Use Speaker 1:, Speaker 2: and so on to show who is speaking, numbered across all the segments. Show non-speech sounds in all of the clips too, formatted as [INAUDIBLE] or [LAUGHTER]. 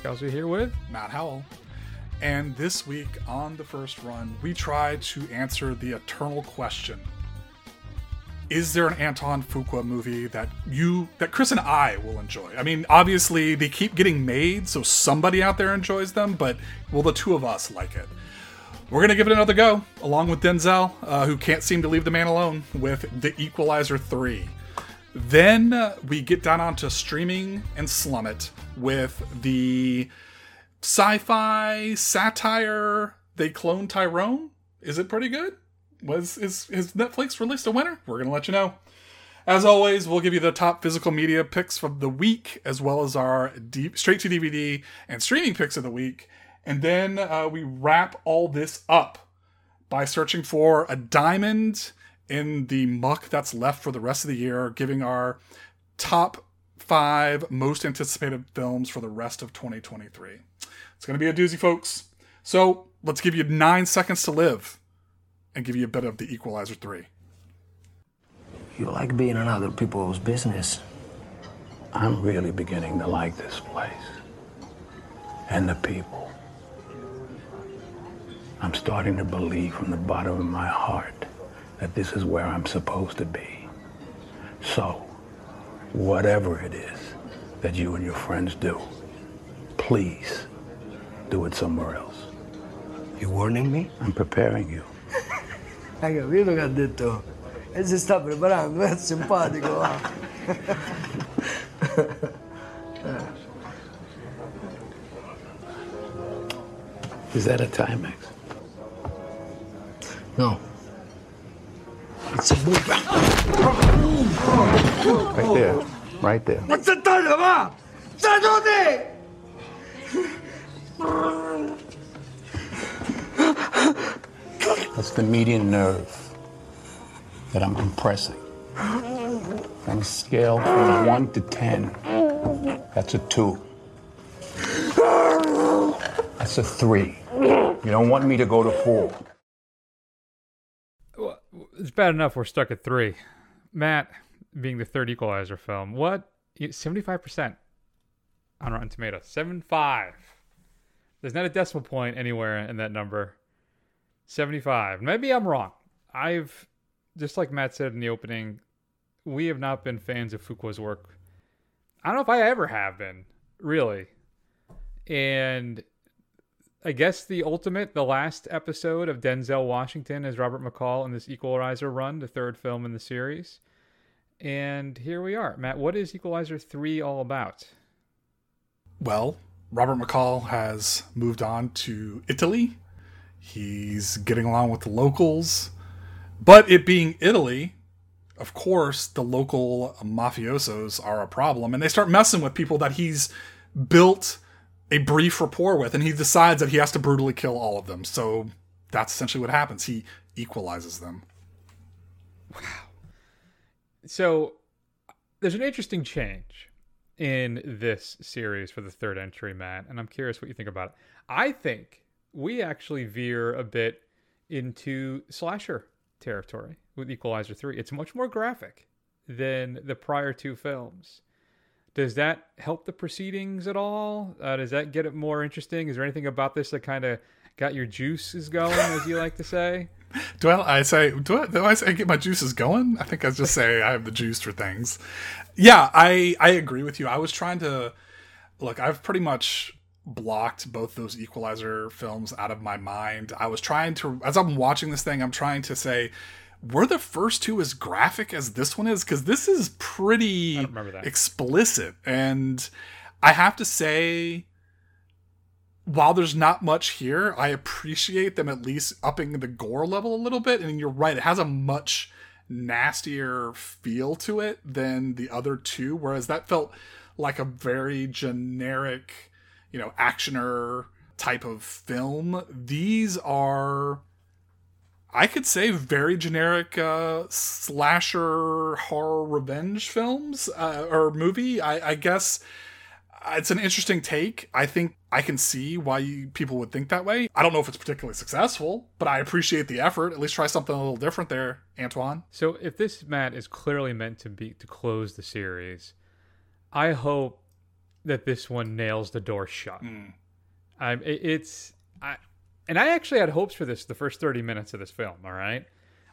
Speaker 1: Scalzi here with
Speaker 2: Matt Howell. And this week on the first run, we try to answer the eternal question Is there an Antoine Fuqua movie that you, that Chris and I will enjoy? I mean, obviously, they keep getting made, so somebody out there enjoys them, but will the two of us like it? We're to give it another go, along with Denzel, uh, who can't seem to leave the man alone, with The Equalizer 3. Then we get down onto streaming and slum it with the sci-fi satire. They clone Tyrone. Is it pretty good? Was is has Netflix released a winner? We're gonna let you know. As always, we'll give you the top physical media picks from the week, as well as our deep, straight to DVD and streaming picks of the week. And then uh, we wrap all this up by searching for a diamond in the muck that's left for the rest of the year, giving our top five most anticipated films for the rest of 2023. It's going to be a doozy, folks. So let's give you nine seconds to live and give you a bit of the Equalizer 3.
Speaker 3: You like being in other people's business.
Speaker 4: I'm really beginning to like this place and the people. I'm starting to believe from the bottom of my heart that this is where I'm supposed to be. So, whatever it is that you and your friends do, please do it somewhere else.
Speaker 3: You warning me?
Speaker 4: I'm preparing you. [LAUGHS]
Speaker 3: Hai capito che ha detto? E si sta preparando, è simpatico.
Speaker 4: Is that a Timex?
Speaker 3: No. It's a buca.
Speaker 4: Right there. Right there.
Speaker 3: Va! Seduti!
Speaker 4: That's the median nerve that I'm compressing. On a scale from 1 to 10, that's a 2. That's a 3. You don't want me to go to 4.
Speaker 1: It's bad enough we're stuck at three. Matt, being the third Equalizer film, what seventy-five percent on Rotten Tomatoes? Seven-five. There's not a decimal point anywhere in that number. Seventy-five. Maybe I'm wrong. I've just like Matt said in the opening, we have not been fans of Fuqua's work. I don't know if I ever have been, really. And I guess the ultimate, the last episode of Denzel Washington as Robert McCall in this Equalizer run, the third film in the series. And here we are. Matt, what is Equalizer 3 all about?
Speaker 2: Well, Robert McCall has moved on to Italy. He's getting along with the locals. But it being Italy, of course, the local mafiosos are a problem. And they start messing with people that he's built a brief rapport with. And he decides that he has to brutally kill all of them. So that's essentially what happens. He equalizes them. Wow.
Speaker 1: So there's an interesting change in this series for the third entry, Matt, and I'm curious what you think about it. I think we actually veer a bit into slasher territory with Equalizer 3. It's much more graphic than the prior two films. Does that help the proceedings at all? Uh, does that get it more interesting? Is there anything about this that kind of got your juices going, as you like to say? [LAUGHS]
Speaker 2: Do I, I say do I, do I say get my juices going? I think I just say I have the juice for things. Yeah, I I agree with you. I was trying to look. I've pretty much blocked both those Equalizer films out of my mind. I was trying to as I'm watching this thing, I'm trying to say. Were the first two as graphic as this one is? Because this is pretty
Speaker 1: I don't remember that.
Speaker 2: explicit, and I have to say, while there's not much here, I appreciate them at least upping the gore level a little bit. And you're right, it has a much nastier feel to it than the other two, whereas that felt like a very generic, you know, actioner type of film. These are I could say very generic uh, slasher horror revenge films uh, or movie. I, I guess it's an interesting take. I think I can see why you, people would think that way. I don't know if it's particularly successful, but I appreciate the effort. At least try something a little different there, Antoine.
Speaker 1: So if this Matt is clearly meant to be to close the series, I hope that this one nails the door shut. I, it- it's I, and I actually had hopes for this the first thirty minutes of this film. All right,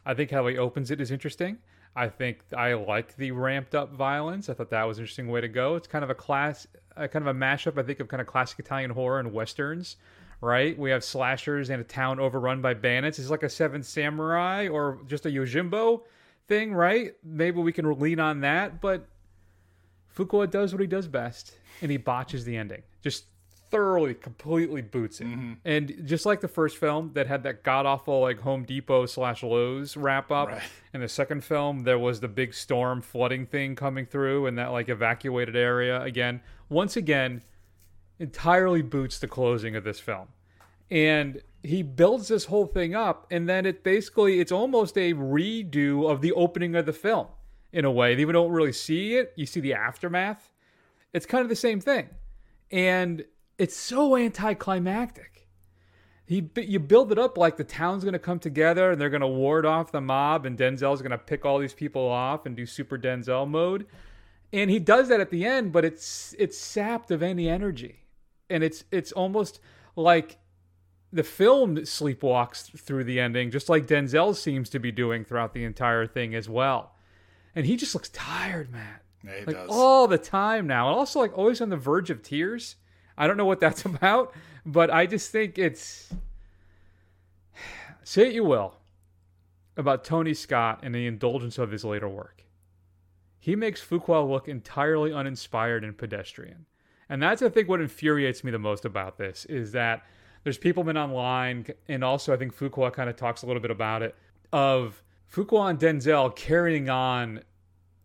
Speaker 1: I think how he opens it is interesting. I think I like the ramped up violence. I thought that was an interesting way to go. It's kind of a class, a kind of a mashup. I think of kind of classic Italian horror and westerns. Right, we have slashers and a town overrun by bandits. It's like a Seven Samurai or just a Yojimbo thing, right? Maybe we can lean on that, but Fuqua does what he does best, and he botches the ending. Just thoroughly, completely boots it. Mm-hmm. And just like the first film that had that god awful like Home Depot slash Lowe's wrap up,
Speaker 2: Right.
Speaker 1: in the second film there was the big storm flooding thing coming through and that like evacuated area again. Once again, entirely boots the closing of this film. And he builds this whole thing up, and then it basically it's almost a redo of the opening of the film in a way. You don't really see it; you see the aftermath. It's kind of the same thing, and it's so anticlimactic. He you build it up like the town's going to come together and they're going to ward off the mob, and Denzel's going to pick all these people off and do Super Denzel mode, and he does that at the end, but it's it's sapped of any energy, and it's it's almost like the film sleepwalks through the ending, just like Denzel seems to be doing throughout the entire thing as well. And he just looks tired, Matt.
Speaker 2: Yeah, he
Speaker 1: like
Speaker 2: does.
Speaker 1: all the time now. And also like always on the verge of tears. I don't know what that's [LAUGHS] about, but I just think it's say it you will about Tony Scott and the indulgence of his later work. He makes Fuqua look entirely uninspired and pedestrian. And that's I think what infuriates me the most about this is that there's people been online and also I think Fuqua kind of talks a little bit about it of Fuqua and Denzel carrying on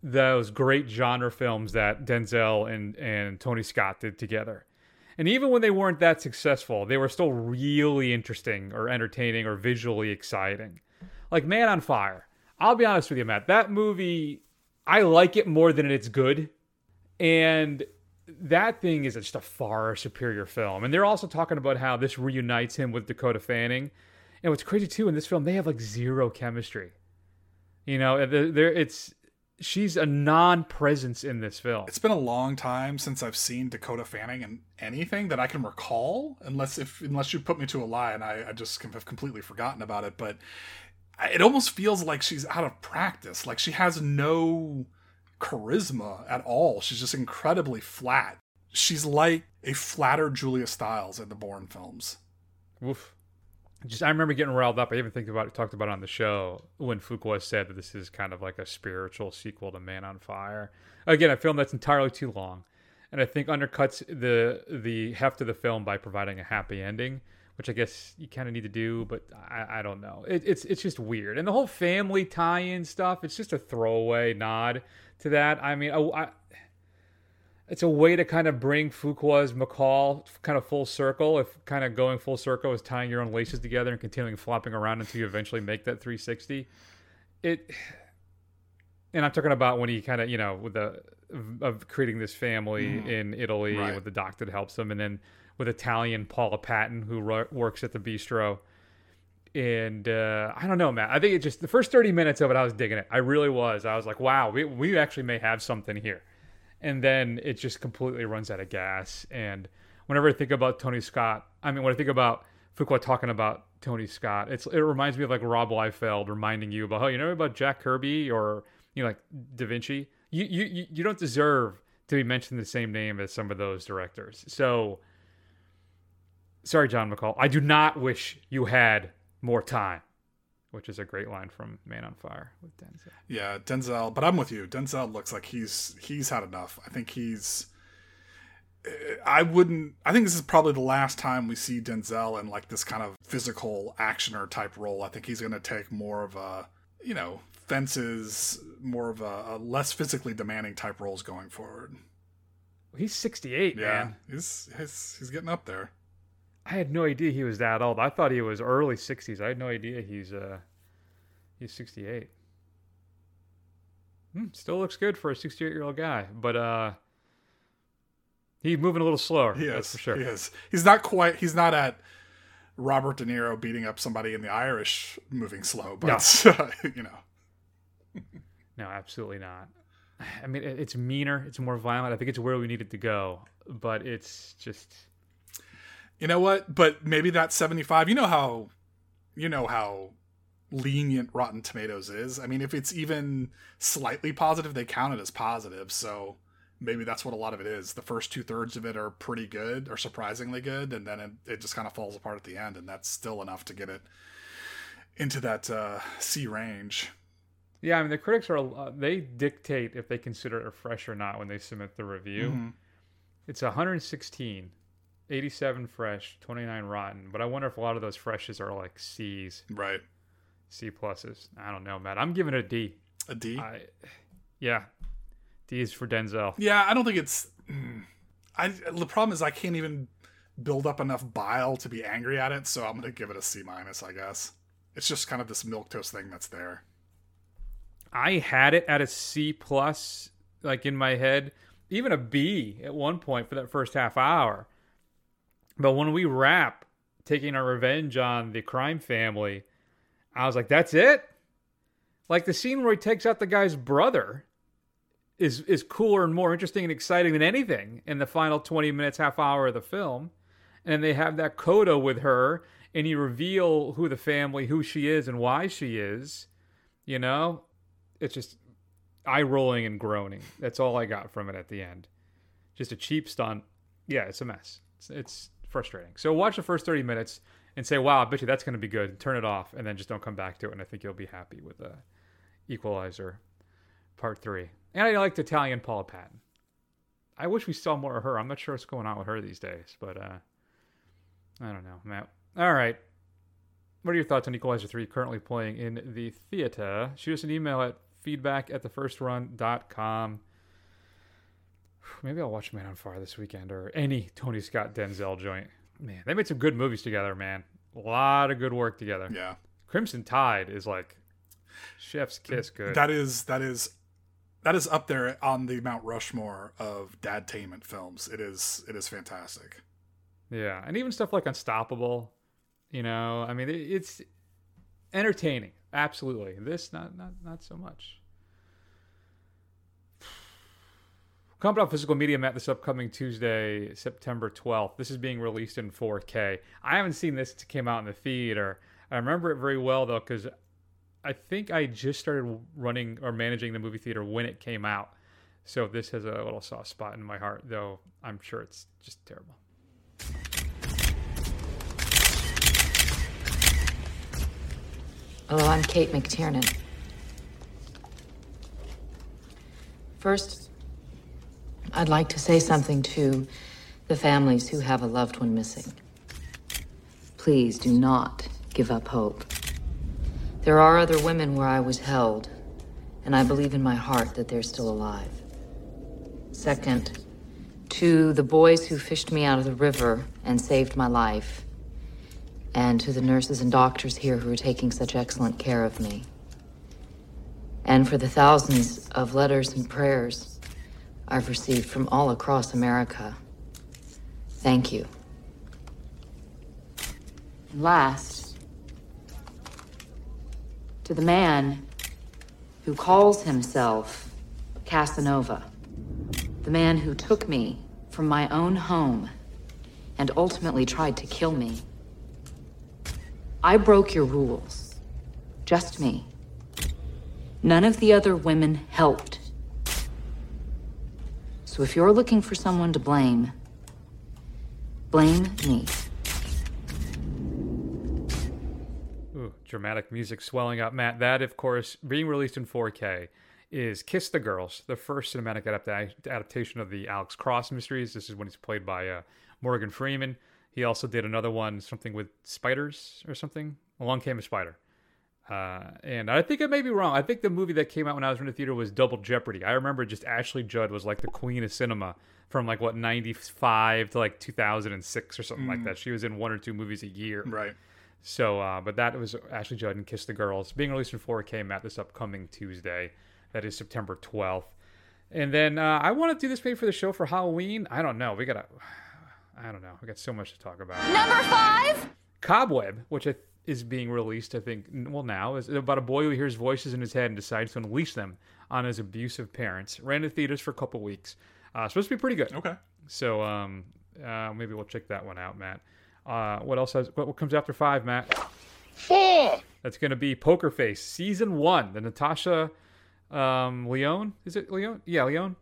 Speaker 1: those great genre films that Denzel and, and Tony Scott did together. And even when they weren't that successful, they were still really interesting or entertaining or visually exciting. Like Man on Fire. I'll be honest with you, Matt. That movie, I like it more than it's good. And that thing is just a far superior film. And they're also talking about how this reunites him with Dakota Fanning. And what's crazy too in this film, they have like zero chemistry. You know, there it's she's a non-presence in this film.
Speaker 2: It's been a long time since I've seen Dakota Fanning in anything that I can recall, unless if unless you put me to a lie and I, I just have completely forgotten about it. But it almost feels like she's out of practice. Like she has no charisma at all. She's just incredibly flat. She's like a flatter Julia Stiles in the Bourne films.
Speaker 1: Oof. Just I remember getting riled up. I even think about it, talked about it on the show when Fuqua said that this is kind of like a spiritual sequel to Man on Fire. Again, a film that's entirely too long, and I think undercuts the the heft of the film by providing a happy ending, which I guess you kind of need to do. But I, I don't know. It, it's it's just weird, and the whole family tie-in stuff. It's just a throwaway nod to that. I mean, oh, I, I it's a way to kind of bring Fuqua's McCall kind of full circle. If kind of going full circle is tying your own laces together and continuing flopping around until you eventually make that 360. It, and I'm talking about when he kind of you know with the of creating this family in Italy
Speaker 2: Right.
Speaker 1: with the doctor that helps him, and then with Italian Paula Patton who ro- works at the bistro. And uh, I don't know, man. I think it just the first 30 minutes of it, I was digging it. I really was. I was like, wow, we, we actually may have something here and then it just completely runs out of gas. And whenever I think about Tony Scott, I mean, when I think about Fuqua talking about Tony Scott, it's it reminds me of like Rob Liefeld reminding you about, oh, you know about Jack Kirby or you know like Da Vinci. You you you- don't deserve to be mentioned the same name as some of those directors. So sorry, John McCall. I do not wish you had more time. Which is a great line from Man on Fire with Denzel.
Speaker 2: Yeah, Denzel, but I'm with you. Denzel looks like he's he's had enough. I think he's I wouldn't I think this is probably the last time we see Denzel in like this kind of physical actioner type role. I think he's going to take more of a, you know, fences, more of a, a less physically demanding type roles going forward.
Speaker 1: He's 68,
Speaker 2: Yeah.
Speaker 1: man.
Speaker 2: He's he's he's getting up there.
Speaker 1: I had no idea he was that old. I thought he was early 60s. I had no idea he's uh he's 68. Hmm, still looks good for a 68 year old guy, but uh he's moving a little slower.
Speaker 2: He
Speaker 1: that's
Speaker 2: is.
Speaker 1: for sure.
Speaker 2: He is. He's not quite. He's not at Robert De Niro beating up somebody in the Irish moving slow, but [LAUGHS] you know. [LAUGHS]
Speaker 1: No, absolutely not. [SIGHS] I mean, it's meaner, it's more violent. I think it's where we needed to go, but it's just
Speaker 2: You know what? But maybe that's 75. You know how you know how lenient Rotten Tomatoes is. I mean, if it's even slightly positive, they count it as positive. So maybe that's what a lot of it is. The first two thirds of it are pretty good or surprisingly good, and then it, it just kind of falls apart at the end, and that's still enough to get it into that uh, C range.
Speaker 1: yeah. I mean, the critics are uh, they dictate if they consider it fresh or not when they submit the review.
Speaker 2: Mhm.
Speaker 1: It's 116, 87 fresh, 29 rotten. But I wonder if a lot of those freshes are like C's,
Speaker 2: Right.
Speaker 1: C pluses. I don't know, Matt. I'm giving it a D.
Speaker 2: A D.
Speaker 1: I, yeah, D is for Denzel.
Speaker 2: Yeah, I don't think it's. mm, I the problem is I can't even build up enough bile to be angry at it, so I'm gonna give it a C minus. I guess it's just kind of this milk toast thing that's there.
Speaker 1: I had it at a C plus, like in my head, even a B at one point for that first half hour. But when we wrap taking our revenge on the crime family, I was like, that's it? Like the scene where he takes out the guy's brother is is cooler and more interesting and exciting than anything in the final 20 minutes, half hour of the film. And they have that coda with her, and you reveal who the family, who she is, and why she is. You know, it's just eye rolling and groaning. That's all I got from it at the end. Just a cheap stunt. Yeah, it's a mess. It's, it's frustrating. So watch the first 30 minutes and say, wow, I bet you that's going to be good. Turn it off and then just don't come back to it. And I think you'll be happy with uh, Equalizer Part 3. And I liked Italian Paula Patton. I wish we saw more of her. I'm not sure what's going on with her these days, but uh, I don't know, Matt. All right. What are your thoughts on Equalizer 3 currently playing in the theater? Shoot us an email at feedback at thefirstrun.com. Maybe I'll watch Man on Fire this weekend or any Tony Scott Denzel joint. Man, they made some good movies together, man. A lot of good work together.
Speaker 2: Yeah,
Speaker 1: Crimson Tide is like chef's kiss good.
Speaker 2: that is that is that is up there on the Mount Rushmore of dadtainment films. It is it is fantastic.
Speaker 1: Yeah, and even stuff like Unstoppable. You know, I mean, it's entertaining. Absolutely. This not not not so much. Up physical media Matt this upcoming Tuesday, September 12th. This is being released in 4K. I haven't seen this it came out in the theater. I remember it very well though cuz I think I just started running or managing the movie theater when it came out. So this has a little soft spot in my heart though I'm sure it's just terrible.
Speaker 5: Hello, I'm Kate McTiernan. First, I'd like to say something to the families who have a loved one missing. Please do not give up hope. There are other women where I was held, and I believe in my heart that they're still alive. Second, to the boys who fished me out of the river and saved my life, and to the nurses and doctors here who are taking such excellent care of me. And for the thousands of letters and prayers I've received from all across America. Thank you. And last, to the man who calls himself Casanova, the man who took me from my own home and ultimately tried to kill me. I broke your rules. Just me. None of the other women helped. So if you're looking for someone to blame, blame me.
Speaker 1: Ooh, dramatic music swelling up. Matt, that, of course, being released in 4K is Kiss the Girls, the first cinematic adapta- adaptation of the Alex Cross mysteries. This is when he's played by uh, Morgan Freeman. He also did another one, something with spiders or something. Along Came a Spider. Uh, and I think I may be wrong. I think the movie that came out when I was in the theater was Double Jeopardy. I remember just Ashley Judd was like the queen of cinema from like what 95 to like 2006 or something like that. She was in one or two movies a year.
Speaker 2: Right.
Speaker 1: So, uh, but that was Ashley Judd and Kiss the Girls being released in 4K, Matt, this upcoming Tuesday. That is September 12th. And then uh, I want to do this maybe for the show for Halloween. I don't know. We got to, [SIGHS] I don't know. We got so much to talk about.
Speaker 6: Number five.
Speaker 1: Cobweb, which I is being released. I think well now is about a boy who hears voices in his head and decides to unleash them on his abusive parents. Ran to theaters for a couple weeks. Uh, supposed to be pretty good.
Speaker 2: Okay.
Speaker 1: So um, uh, maybe we'll check that one out, Matt. Uh, what else has what, what comes after five, Matt?
Speaker 6: Four.
Speaker 1: That's going to be Poker Face season one. The Natasha um, Leone is it Leone? Yeah, Leone.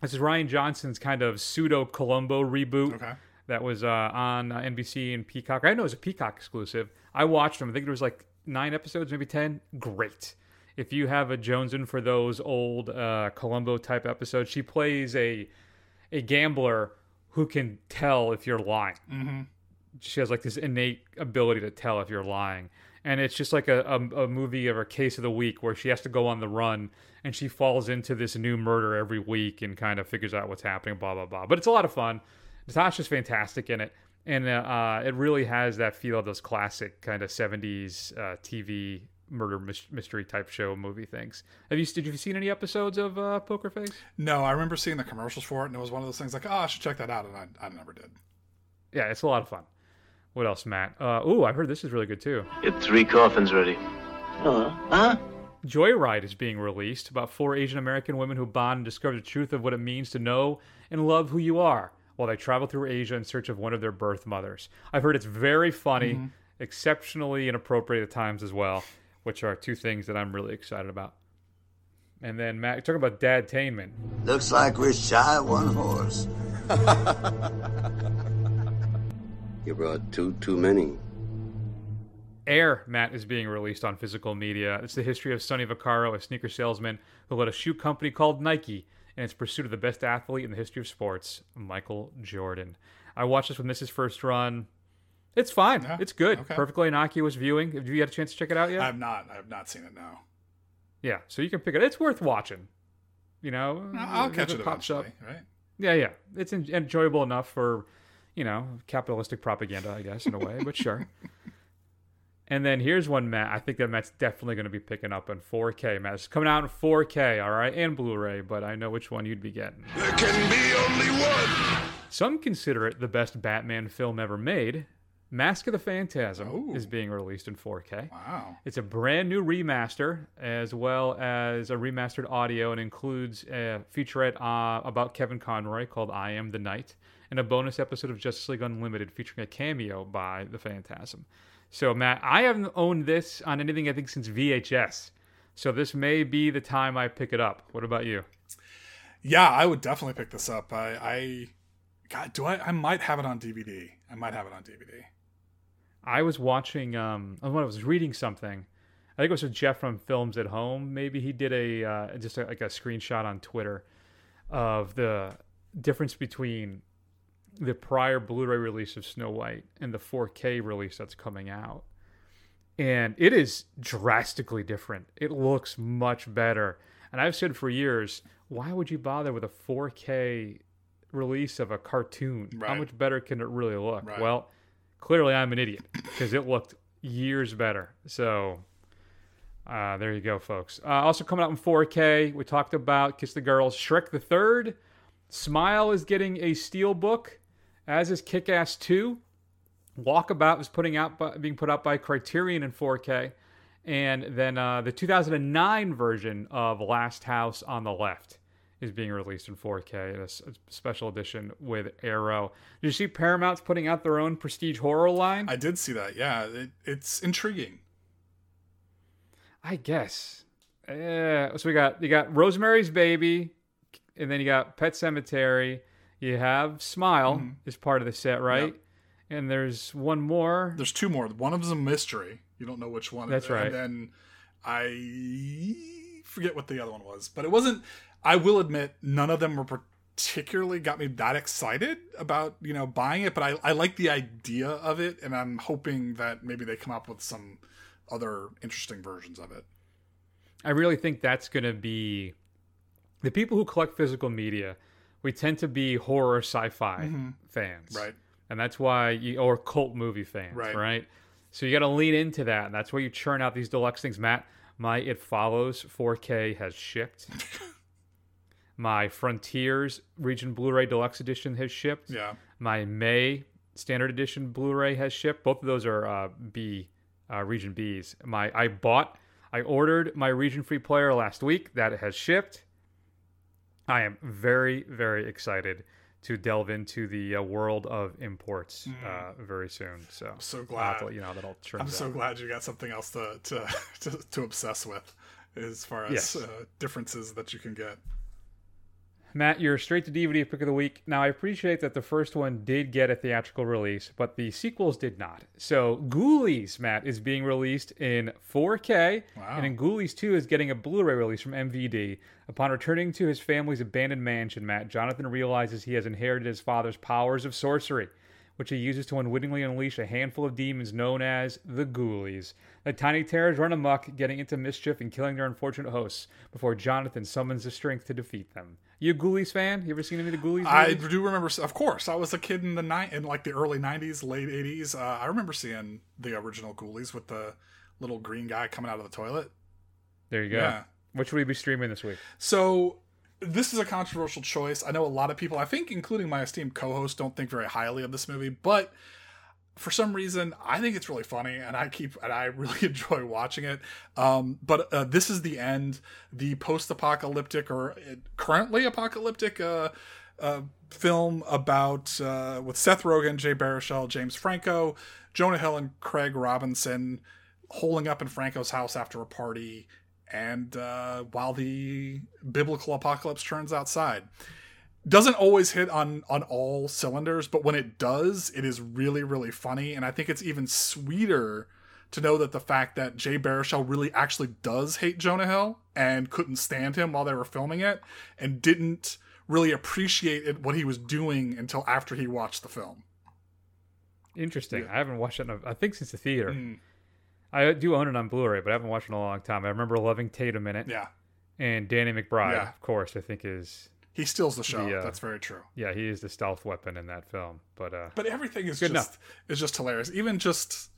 Speaker 1: This is Rian Johnson's kind of pseudo Columbo reboot
Speaker 2: Okay.
Speaker 1: That was uh, on uh, NBC and Peacock. I know it was a Peacock exclusive. I watched them. I think there was like nine episodes, maybe ten. Great. If you have a Joneson for those old uh, Columbo type episodes, she plays a a gambler who can tell if you're lying. Mm-hmm. She has like this innate ability to tell if you're lying. And it's just like a, a, a movie of a case of the week where she has to go on the run and she falls into this new murder every week and kind of figures out what's happening, blah, blah, blah. But it's a lot of fun. Natasha's fantastic in it. And uh, uh, it really has that feel of those classic kind of 70s uh, TV murder mys- mystery type show movie things. Have you did you seen any episodes of uh, Poker Face?
Speaker 2: No, I remember seeing the commercials for it, and it was one of those things like, oh, I should check that out, and I, I never did.
Speaker 1: Yeah, it's a lot of fun. What else, Matt? Uh, ooh, I heard this is really good too.
Speaker 6: Get three coffins ready. Huh?
Speaker 1: Joyride is being released about four Asian American women who bond and discover the truth of what it means to know and love who you are while they travel through Asia in search of one of their birth mothers. I've heard it's very funny, mm-hmm. exceptionally inappropriate at times as well, which are two things that I'm really excited about. And then Matt, you're talking about dadtainment.
Speaker 3: Looks like we're shy one horse. [LAUGHS]
Speaker 7: You brought two too many.
Speaker 1: Air, Matt, is being released on physical media. It's the history of Sonny Vaccaro, a sneaker salesman who led a shoe company called Nike in its pursuit of the best athlete in the history of sports, Michael Jordan. I watched this when this is first run. It's fine.
Speaker 2: Yeah,
Speaker 1: It's good.
Speaker 2: okay.
Speaker 1: Perfectly innocuous viewing. Have you had a chance to check it out yet?
Speaker 2: I have not. I have not seen it. No.
Speaker 1: yeah, so you can pick it. It's worth watching. You know,
Speaker 2: I'll catch it
Speaker 1: pops up.
Speaker 2: right?
Speaker 1: Yeah, yeah. It's en- enjoyable enough for, you know, capitalistic propaganda, I guess, in a way, but sure. [LAUGHS] And then here's one, Matt. I think that Matt's definitely going to be picking up in 4K. Matt, it's coming out in 4K, all right, and Blu-ray, but I know which one you'd be getting.
Speaker 6: There can be only one.
Speaker 1: Some consider it the best Batman film ever made. Mask of the Phantasm
Speaker 2: Ooh.
Speaker 1: is being released in 4K.
Speaker 2: Wow.
Speaker 1: It's a brand new remaster, as well as a remastered audio, and includes a featurette uh, about Kevin Conroy called "I Am the Night," and a bonus episode of Justice League Unlimited featuring a cameo by the Phantasm. So, Matt, I haven't owned this on anything I think since VHS, so this may be the time I pick it up. What about you?
Speaker 2: Yeah, I would definitely pick this up. I, I, God, do I? I might have it on DVD. I might have it on DVD.
Speaker 1: I was watching. Um, I was reading something. I think it was with Jeff from Films at Home. Maybe he did a uh, just a, like a screenshot on Twitter of the difference between the prior Blu-ray release of Snow White and the 4K release that's coming out, and it is drastically different. It looks much better. And I've said for years, why would you bother with a 4K release of a cartoon? How much better can it really look?
Speaker 2: Right.
Speaker 1: Well, clearly I'm an idiot because it looked years better. So uh, there you go, folks. Uh, also coming out in 4K, we talked about Kiss the Girls, Shrek the Third. Smile is getting a steel book, as is Kick Ass 2. Walkabout is putting out by, being put out by Criterion in 4K, and then uh, the 2009 version of Last House on the Left is being released in 4K in a special edition with Arrow. Did you see Paramount's putting out their own prestige horror line?
Speaker 2: I did see that. Yeah, it, it's intriguing.
Speaker 1: I guess. Uh, so we got you got Rosemary's Baby, and then you got Pet Sematary. You have Smile mm-hmm. is part of the set, right?
Speaker 2: Yep.
Speaker 1: And there's one more.
Speaker 2: There's two more. One of them's a mystery. You don't know which one.
Speaker 1: That's right.
Speaker 2: And then I forget what the other one was, but it wasn't. I will admit, none of them were particularly got me that excited about you know buying it. But I I like the idea of it, and I'm hoping that maybe they come up with some other interesting versions of it.
Speaker 1: I really think that's going to be the people who collect physical media. We tend to be horror sci-fi fans,
Speaker 2: Mm-hmm. Right.
Speaker 1: And that's why you or cult movie fans,
Speaker 2: Right.
Speaker 1: right? So you got to lean into that, and that's why you churn out these deluxe things. Matt, my It Follows 4K has shipped. [LAUGHS] my Frontiers Region Blu-ray Deluxe Edition has shipped.
Speaker 2: Yeah.
Speaker 1: My May Standard Edition Blu-ray has shipped. Both of those are uh, B uh, Region B's. My I bought, I ordered my Region Free player last week. That has shipped. I am very very excited to delve into the uh, world of imports uh, very soon. So
Speaker 2: Mm.
Speaker 1: I'll have
Speaker 2: glad.
Speaker 1: let you know that all
Speaker 2: I'm so
Speaker 1: out.
Speaker 2: glad you got something else to to [LAUGHS] to, to obsess with, as far as
Speaker 1: Yes.
Speaker 2: uh, differences that you can get.
Speaker 1: Matt, your straight to DVD pick of the week. Now, I appreciate that the first one did get a theatrical release, but the sequels did not. So, Ghoulies, Matt, is being released in 4K,
Speaker 2: Wow.
Speaker 1: and then Ghoulies 2 is getting a Blu ray release from MVD. Upon returning to his family's abandoned mansion, Matt, Jonathan realizes he has inherited his father's powers of sorcery, which he uses to unwittingly unleash a handful of demons known as the Ghoulies. The tiny terrors run amok, getting into mischief and killing their unfortunate hosts before Jonathan summons the strength to defeat them. You a Ghoulies fan? You ever seen any of the Ghoulies?
Speaker 2: I
Speaker 1: movies?
Speaker 2: do remember, of course, I was a kid in the ni- in like the early '90s, late '80s. Uh, I remember seeing the original Ghoulies with the little green guy coming out of the toilet.
Speaker 1: There you go.
Speaker 2: Yeah.
Speaker 1: Which will we be streaming this week?
Speaker 2: So this is a controversial choice. I know a lot of people, I think, including my esteemed co-host, don't think very highly of this movie, but for some reason, I think it's really funny, and I keep and I really [LAUGHS] enjoy watching it. Um, but uh, this is the end, the post-apocalyptic or uh, currently apocalyptic uh, uh, film about uh, with Seth Rogen, Jay Baruchel, James Franco, Jonah Hill, and Craig Robinson holing up in Franco's house after a party, and uh, while the biblical apocalypse turns outside doesn't always hit on on all cylinders but when it does it is really really funny and i think it's even sweeter to know that the fact that jay baruchel really actually does hate jonah hill and couldn't stand him while they were filming it and didn't really appreciate it, what he was doing until after he watched the film
Speaker 1: Interesting. I haven't watched it. In a, I think since the theater.
Speaker 2: Mm.
Speaker 1: I do own it on Blu-ray, but I haven't watched it in a long time. I remember loving Tatum in it,
Speaker 2: yeah
Speaker 1: and Danny McBride,
Speaker 2: Yeah.
Speaker 1: of course. I think is
Speaker 2: he steals the show
Speaker 1: The, uh,
Speaker 2: that's very true
Speaker 1: yeah, he is the stealth weapon in that film. But uh,
Speaker 2: but everything is
Speaker 1: Good
Speaker 2: just
Speaker 1: enough.
Speaker 2: is just hilarious. Even just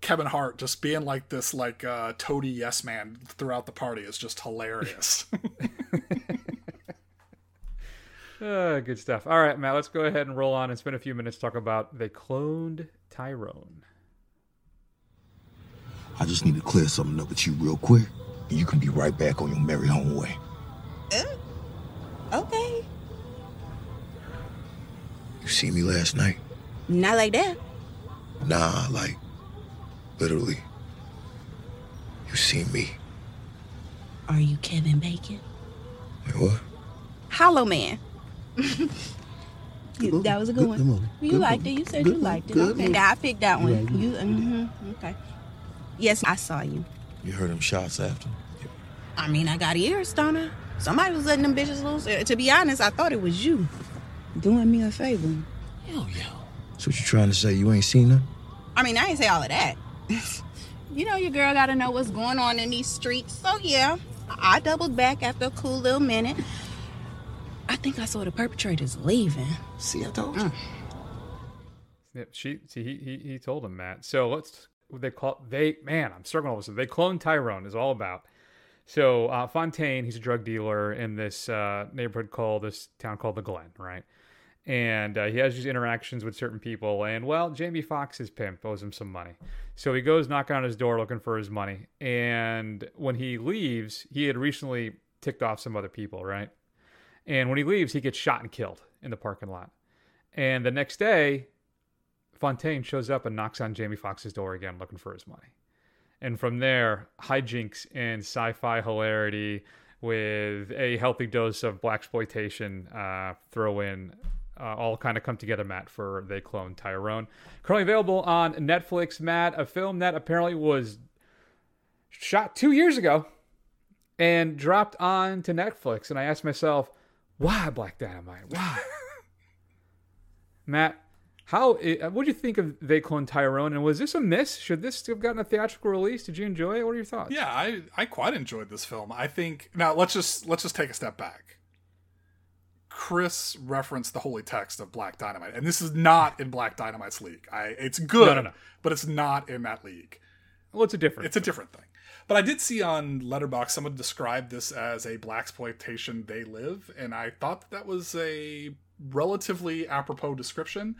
Speaker 2: Kevin Hart just being like this like uh toady yes man throughout the party is just hilarious.
Speaker 1: uh, [LAUGHS] good stuff. All right, Matt. Let's go ahead and roll on and spend a few minutes talk about they cloned Tyrone.
Speaker 8: I just need to clear something up with you real quick. and You can be right back on your merry home way.
Speaker 9: Okay.
Speaker 8: You see me last night?
Speaker 9: Not like that.
Speaker 8: Nah, like, literally. You see me.
Speaker 9: Are you Kevin Bacon?
Speaker 8: Wait, what?
Speaker 9: Hollow Man. You- that was a good
Speaker 8: Good-
Speaker 9: one.
Speaker 8: movie.
Speaker 9: You
Speaker 8: Good
Speaker 9: liked
Speaker 8: movie.
Speaker 9: it. You said
Speaker 8: Good
Speaker 9: you liked it. Okay,
Speaker 8: movie.
Speaker 9: now I picked that one.
Speaker 8: right.
Speaker 9: You, hmm okay. Yes, I saw you.
Speaker 8: You heard them shots after?
Speaker 9: I mean, I got ears, don't Somebody was letting them bitches loose. Uh, To be honest, I thought it was you. Doing me a favor.
Speaker 8: Hell yeah. So what you trying to say? You ain't seen them?
Speaker 9: I mean, I ain't say all of that. [LAUGHS] you know, your girl gotta know what's going on in these streets. So yeah, I doubled back after a cool little minute. I think I saw the perpetrators leaving.
Speaker 8: See, I told you.
Speaker 1: Yep, she see he, he he told him Matt. So let's they call they man, I'm struggling with this. They clone Tyrone is all about. So uh, Fontaine, he's a drug dealer in this uh, neighborhood called this town called the Glen, right? And uh, he has these interactions with certain people, and well, Jamie Foxx's pimp owes him some money, so he goes knocking on his door looking for his money. And when he leaves, he had recently ticked off some other people, right? And when he leaves, he gets shot and killed in the parking lot. And the next day, Fontaine shows up and knocks on Jamie Foxx's door again, looking for his money. And from there, hijinks and sci-fi hilarity with a healthy dose of blaxploitation uh, throw in, uh, all kind of come together. Matt for they clone Tyrone, currently available on Netflix. Matt, a film that apparently was shot two years ago and dropped on to Netflix. And I asked myself, why Black Dynamite? Why? [LAUGHS] Matt, how eh, uh, what do you think of They Clone Tyrone? And was this a miss? Should this have gotten a theatrical release? Did you enjoy it? What are your thoughts?
Speaker 2: yeah, I I quite enjoyed this film. I think now let's just let's just take a step back. Chris referenced the holy text of Black Dynamite, and this is not in Black Dynamite's league. I it's good,
Speaker 1: No, no, no.
Speaker 2: but it's not in that league.
Speaker 1: Well, it's a different.
Speaker 2: It's a different thing. But I did see on Letterboxd someone described this as a blaxploitation they live, and I thought that was a relatively apropos description.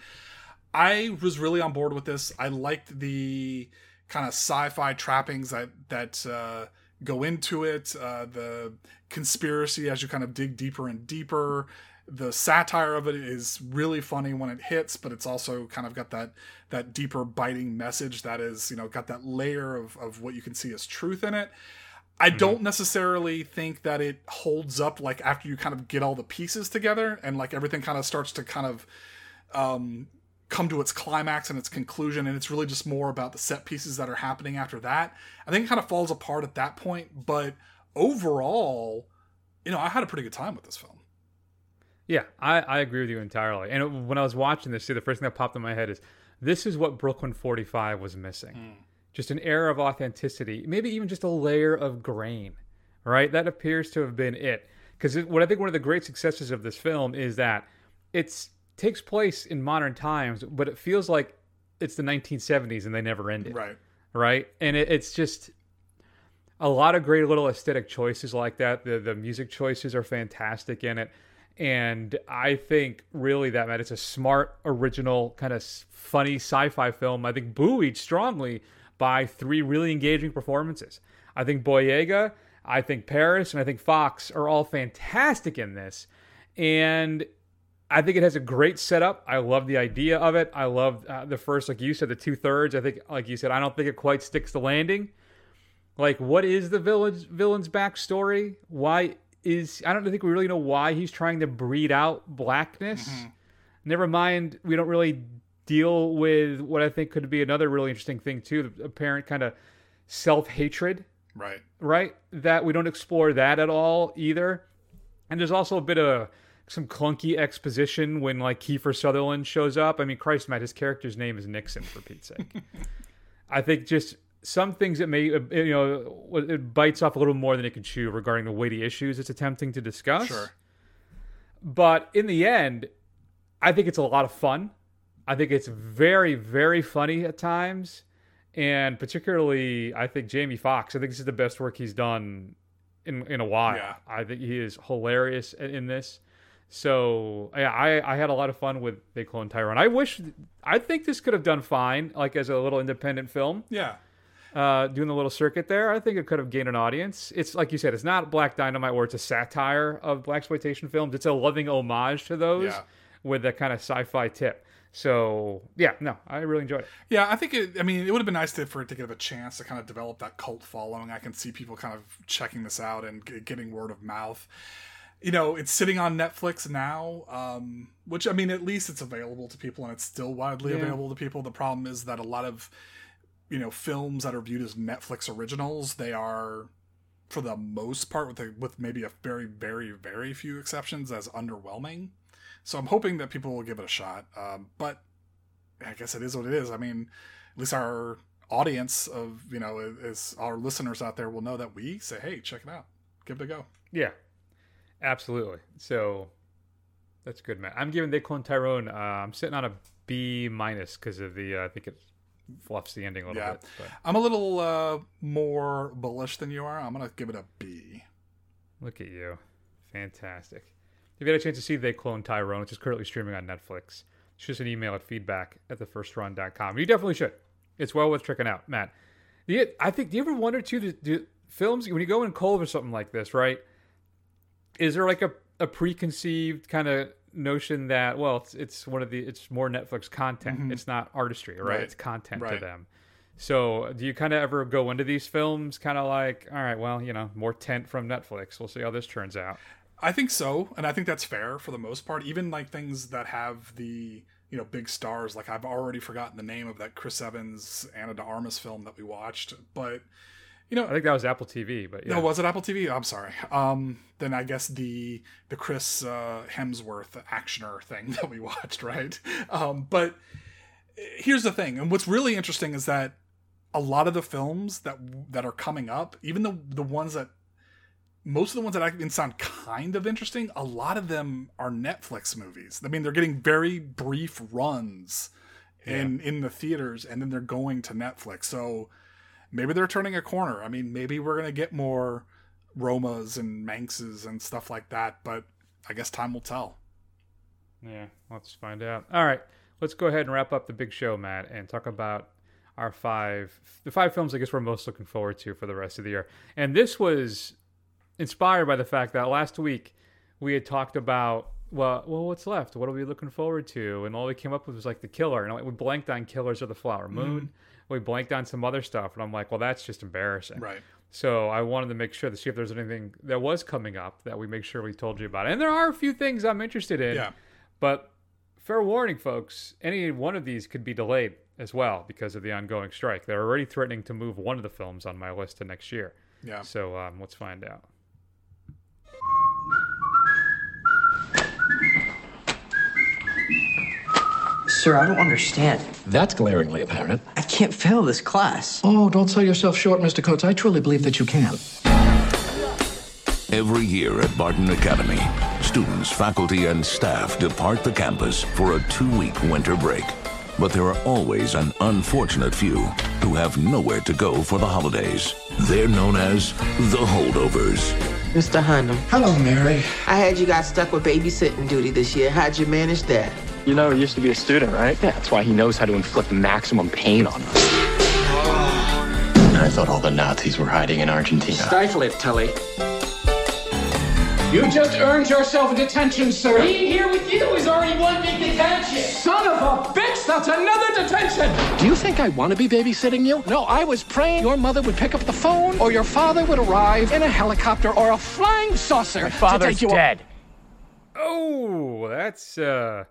Speaker 2: I was really on board with this. I liked the kind of sci-fi trappings that that uh, go into it. Uh, the conspiracy as you kind of dig deeper and deeper. The satire of it is really funny when it hits, but it's also kind of got that that deeper biting message that is, you know, got that layer of, of what you can see as truth in it. I don't necessarily think that it holds up like after you kind of get all the pieces together and like everything kind of starts to kind of um, come to its climax and its conclusion, and it's really just more about the set pieces that are happening after that. I think it kind of falls apart at that point, but overall, you know, I had a pretty good time with this film.
Speaker 1: Yeah, I, I agree with you entirely. And when I was watching this, see, the first thing that popped in my head is this is what Brooklyn 45 was missing. Just an air of authenticity, maybe even just a layer of grain, right? That appears to have been it. Because what I think one of the great successes of this film is that it takes place in modern times, but it feels like it's the 1970s and they never ended.
Speaker 2: Right.
Speaker 1: Right. And it, it's just a lot of great little aesthetic choices like that. The the music choices are fantastic in it. And I think really that man, it's a smart, original, kind of funny sci-fi film. I think buoyed strongly by three really engaging performances. I think Boyega, I think Parris, and I think Foxx are all fantastic in this. And I think it has a great setup. I love the idea of it. I love uh, the first, like you said, the two thirds. I think, like you said, I don't think it quite sticks the landing. Like, what is the villain's villain's backstory? Why is I don't think we really know why he's trying to breed out blackness. Never mind, we don't really deal with what I think could be another really interesting thing too, the apparent kind of self hatred,
Speaker 2: Right.
Speaker 1: right? That we don't explore that at all either. And there's also a bit of some clunky exposition when like Kiefer Sutherland shows up. I mean, Christ, Matt, his character's name is Nixon for Pete's sake. [LAUGHS] I think just some things that may, uh, you know, it bites off a little more than it can chew regarding the weighty issues it's attempting to discuss.
Speaker 2: Sure.
Speaker 1: But in the end, I think it's a lot of fun. I think it's very, very funny at times. And particularly, I think Jamie Foxx. I think this is the best work he's done in, in a while.
Speaker 2: Yeah.
Speaker 1: I think he is hilarious in this. So yeah, I, I had a lot of fun with They Clone Tyrone. I wish, I think this could have done fine, like as a little independent film
Speaker 2: Yeah.
Speaker 1: uh, doing the little circuit there. I think it could have gained an audience. It's like you said, it's not Black Dynamite where it's a satire of blaxploitation films. It's a loving homage to those
Speaker 2: Yeah.
Speaker 1: with that kind of sci-fi tip. So yeah, no, I really enjoyed it.
Speaker 2: Yeah, I think it. I mean, it would have been nice to, for it to give a chance to kind of develop that cult following. I can see people kind of checking this out and g- getting word of mouth. You know, it's sitting on Netflix now, um, which I mean, at least it's available to people and it's still widely
Speaker 1: Yeah.
Speaker 2: available to people. The problem is that a lot of you know films that are viewed as Netflix originals, they are for the most part, with a, with maybe a very, very, very few exceptions, as underwhelming. So I'm hoping that people will give it a shot. Um, but I guess it is what it is. I mean, at least our audience of you know is our listeners out there will know that we say, hey, check it out, give it a go.
Speaker 1: Yeah, absolutely. So that's good, man. I'm giving They Clone Tyrone. Uh, I'm sitting on a B minus because of the. Uh, I think it fluffs the ending a little
Speaker 2: Yeah,
Speaker 1: bit. But
Speaker 2: I'm a little uh, more bullish than you are. I'm gonna give it a B.
Speaker 1: Look at you. Fantastic. If you had a chance to see They Clone Tyrone, which is currently streaming on Netflix, shoot us an email at feedback at thefirstrun.com. You definitely should. It's well worth checking out. Matt, you, I think, do you ever wonder, too, do, do films, when you go in cold or something like this, right? Is there like a, a preconceived kind of notion that, well, it's, it's one of the, it's more Netflix content. Mm-hmm. It's not artistry, right?
Speaker 2: Right.
Speaker 1: It's content to them. So, do you kind of ever go into these films kind of like, all right, well, you know, more tent from Netflix. We'll see how this turns out.
Speaker 2: I think so, and I think that's fair for the most part. Even like things that have the you know big stars, like I've already forgotten the name of that Chris Evans Ana de Armas film that we watched, but you know
Speaker 1: I think that was Apple TV, but yeah.
Speaker 2: No, was it Apple TV? I'm sorry. Um, then I guess the the Chris uh, Hemsworth actioner thing [LAUGHS] that we watched, right? Um, but here's the thing, and what's really interesting is that a lot of the films that that are coming up, even the the ones that most of the ones that I even sound kind of interesting, a lot of them are Netflix movies. I mean, they're getting very brief runs in in the theaters, and then they're going to Netflix. So maybe they're turning a corner. I mean, maybe we're gonna get more Romas and Manxes and stuff like that, but I guess time will tell.
Speaker 1: Yeah, let's find out. All right, let's go ahead and wrap up the big show, Matt, and talk about our five the five films I guess we're most looking forward to for the rest of the year. And this was inspired by the fact that last week we had talked about well, well, what's left? What are we looking forward to? And all we came up with was like the killer, and we blanked on Killers of the Flower Moon. We blanked on some other stuff, and I'm like, well, that's just embarrassing.
Speaker 2: Right.
Speaker 1: So I wanted to make sure to see if there's anything that was coming up that we make sure we told you about. And there are a few things I'm interested in.
Speaker 2: Yeah.
Speaker 1: But fair warning, folks, any one of these could be delayed as well because of the ongoing strike. They're already threatening to move one of the films on my list to next year.
Speaker 2: Yeah.
Speaker 1: So um, let's find out.
Speaker 10: Sir, I don't understand.
Speaker 11: That's glaringly apparent.
Speaker 10: I can't fail this class.
Speaker 11: Oh, don't sell yourself short, Mr. Coates. I truly believe that you can.
Speaker 12: Every year at Barton Academy, students, faculty, and staff depart the campus for a two week winter break. But there are always an unfortunate few who have nowhere to go for the holidays. They're known as the holdovers.
Speaker 10: Mr. Hunham.
Speaker 11: Hello, Mary.
Speaker 10: I had you guys stuck with babysitting duty this year. How'd you manage that?
Speaker 13: You know, he used to be a student, right? Yeah, that's why he knows how to inflict maximum pain on us.
Speaker 14: I thought all the Nazis were hiding in Argentina.
Speaker 10: Stifle it, Tully.
Speaker 11: You just earned yourself a detention, sir.
Speaker 15: Being here with you is already one big detention.
Speaker 11: Son of a bitch, that's another detention. Do you think I want to be babysitting you? No, I was praying your mother would pick up the phone or your father would arrive in a helicopter or a flying saucer.
Speaker 13: My father's
Speaker 11: to take you
Speaker 13: dead.
Speaker 1: Oh, that's uh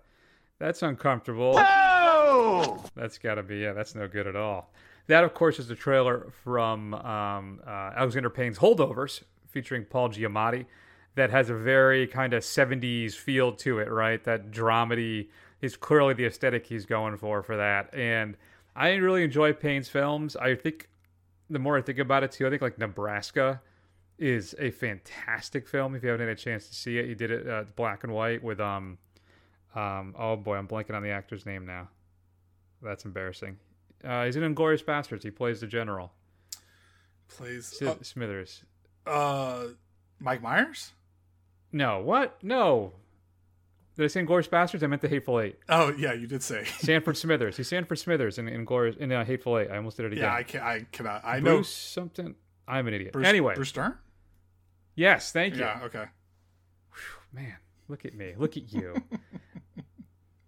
Speaker 1: that's uncomfortable.
Speaker 13: Oh!
Speaker 1: That's got to be yeah. That's no good at all. That, of course, is the trailer from um, uh, Alexander Payne's Holdovers, featuring Paul Giamatti. That has a very kind of '70s feel to it, right? That dramedy is clearly the aesthetic he's going for for that. And I really enjoy Payne's films. I think the more I think about it too, I think like Nebraska is a fantastic film. If you haven't had a chance to see it, he did it uh, black and white with um um oh boy, I'm blanking on the actor's name now. That's embarrassing. Uh, he's in Inglourious Basterds. He plays the general.
Speaker 2: Plays
Speaker 1: Si-
Speaker 2: uh,
Speaker 1: Smithers.
Speaker 2: uh, Mike Myers.
Speaker 1: No, what? No. Did I say Inglourious Basterds? I meant the Hateful Eight.
Speaker 2: Oh yeah, you did say. [LAUGHS]
Speaker 1: Sanford Smithers. He's Sanford Smithers in Inglorious in uh, Hateful Eight. I almost did it again.
Speaker 2: yeah, I can I cannot. I know
Speaker 1: something. I'm an idiot.
Speaker 2: Bruce,
Speaker 1: anyway,
Speaker 2: Bruce Dern.
Speaker 1: yes, thank you.
Speaker 2: Yeah. Okay.
Speaker 1: Man, look at me. Look at you. [LAUGHS]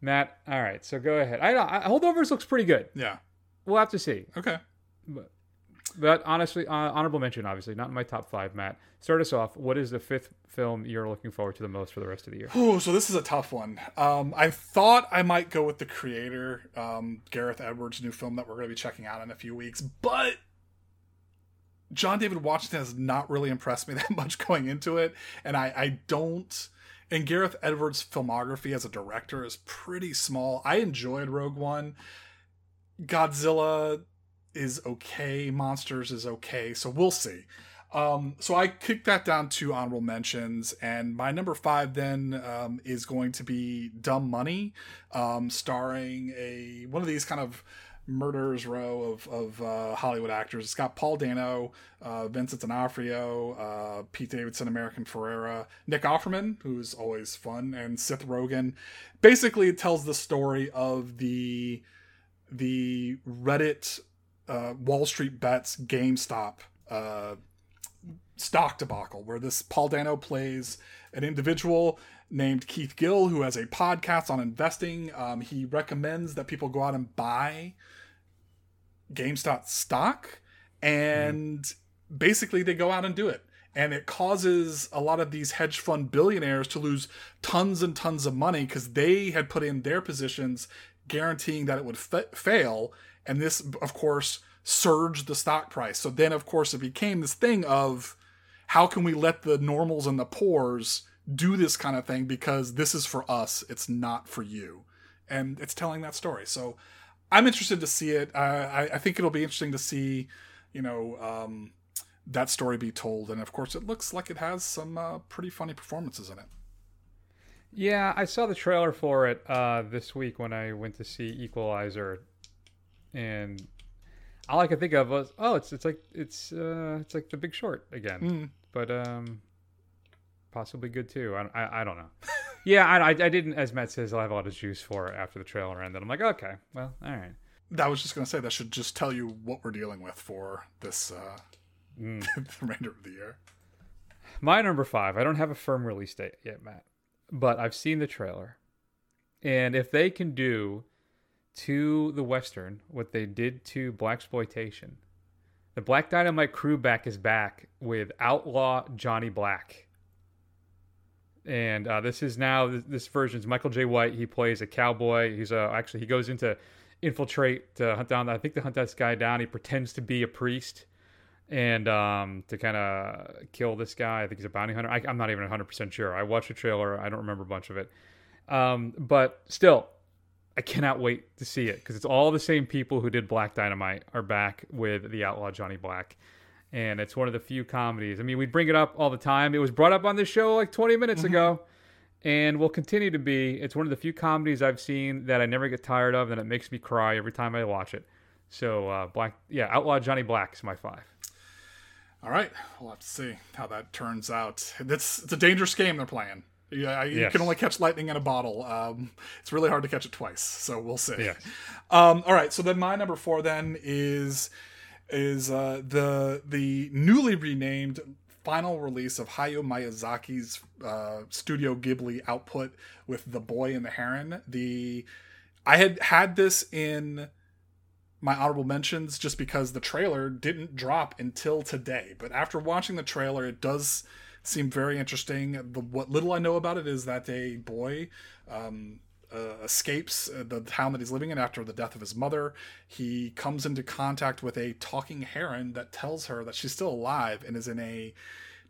Speaker 1: Matt, all right, so go ahead. I, I Holdovers looks pretty good.
Speaker 2: Yeah.
Speaker 1: We'll have to see.
Speaker 2: Okay.
Speaker 1: But, but honestly, uh, honorable mention, obviously, not in my top five, Matt. Start us off. What is the fifth film you're looking forward to the most for the rest of the year?
Speaker 2: Oh, so this is a tough one. Um, I thought I might go with the creator, um, Gareth Edwards' new film that we're going to be checking out in a few weeks, but John David Washington has not really impressed me [LAUGHS] that much going into it, and I, I don't. And Gareth Edwards' filmography as a director is pretty small. I enjoyed Rogue One. Godzilla is okay. Monsters is okay. So we'll see. Um, so I kicked that down to honorable mentions, and my number five then um, is going to be Dumb Money, um, starring a one of these kind of murderers row of, of uh, Hollywood actors. It's got Paul Dano, uh, Vincent D'Onofrio, uh, Pete Davidson, America Ferrera, Nick Offerman, who's always fun, and Seth Rogen. Basically, it tells the story of the the Reddit uh, Wall Street bets GameStop uh, stock debacle, where this Paul Dano plays an individual named Keith Gill who has a podcast on investing. Um, he recommends that people go out and buy GameStop stock, and basically they go out and do it. And it causes a lot of these hedge fund billionaires to lose tons and tons of money because they had put in their positions guaranteeing that it would fa- fail. And this, of course, surged the stock price. So then, of course, it became this thing of how can we let the normals and the poors do this kind of thing because this is for us, it's not for you. And it's telling that story. So I'm interested to see it. Uh, I, I think it'll be interesting to see, you know, um, that story be told. And of course, it looks like it has some uh, pretty funny performances in it.
Speaker 1: Yeah, I saw the trailer for it uh, this week when I went to see Equalizer, and all I could think of was, oh, it's it's like it's uh, it's like The Big Short again,
Speaker 2: Mm.
Speaker 1: but um, possibly good too. I, I, I don't know. [LAUGHS] yeah, I, I I didn't, as Matt says, I'll have a lot of juice for it after the trailer ended. I'm like, okay, well, all right.
Speaker 2: that was just going to say that should just tell you what we're dealing with for this uh, [LAUGHS] the remainder of the year.
Speaker 1: My number five. I don't have a firm release date yet, Matt, but I've seen the trailer, and if they can do to the western what they did to blaxploitation, the Black Dynamite crew back is back with outlaw Johnny Black. And uh, this is now this version is Michael Jai White. He plays a cowboy. He's uh, actually he goes into infiltrate to hunt down. I think to hunt this guy down. He pretends to be a priest and um, to kind of kill this guy. I think he's a bounty hunter. I, am not even 100 percent sure. I watched the trailer. I don't remember a bunch of it. Um, but still, I cannot wait to see it because it's all the same people who did Black Dynamite are back with the outlaw Johnny Black. And it's one of the few comedies. I mean, we bring it up all the time. It was brought up on this show like 20 minutes mm-hmm. ago and will continue to be. It's one of the few comedies I've seen that I never get tired of and it makes me cry every time I watch it. So, uh, Black, yeah, Outlaw Johnny Black is my five.
Speaker 2: All right, we'll have to see how that turns out. It's it's a dangerous game they're playing. Yeah, you yes. can only catch lightning in a bottle. Um, it's really hard to catch it twice, so we'll see.
Speaker 1: Yes.
Speaker 2: Um, all right, so then my number four then is is uh, the the newly renamed final release of Hayao Miyazaki's uh, Studio Ghibli output with The Boy and the Heron. The I had had this in my honorable mentions just because the trailer didn't drop until today, but after watching the trailer, it does seem very interesting. The, what little I know about it is that a boy um, uh, escapes uh, the town that he's living in after the death of his mother. He comes into contact with a talking heron that tells her that she's still alive and is in a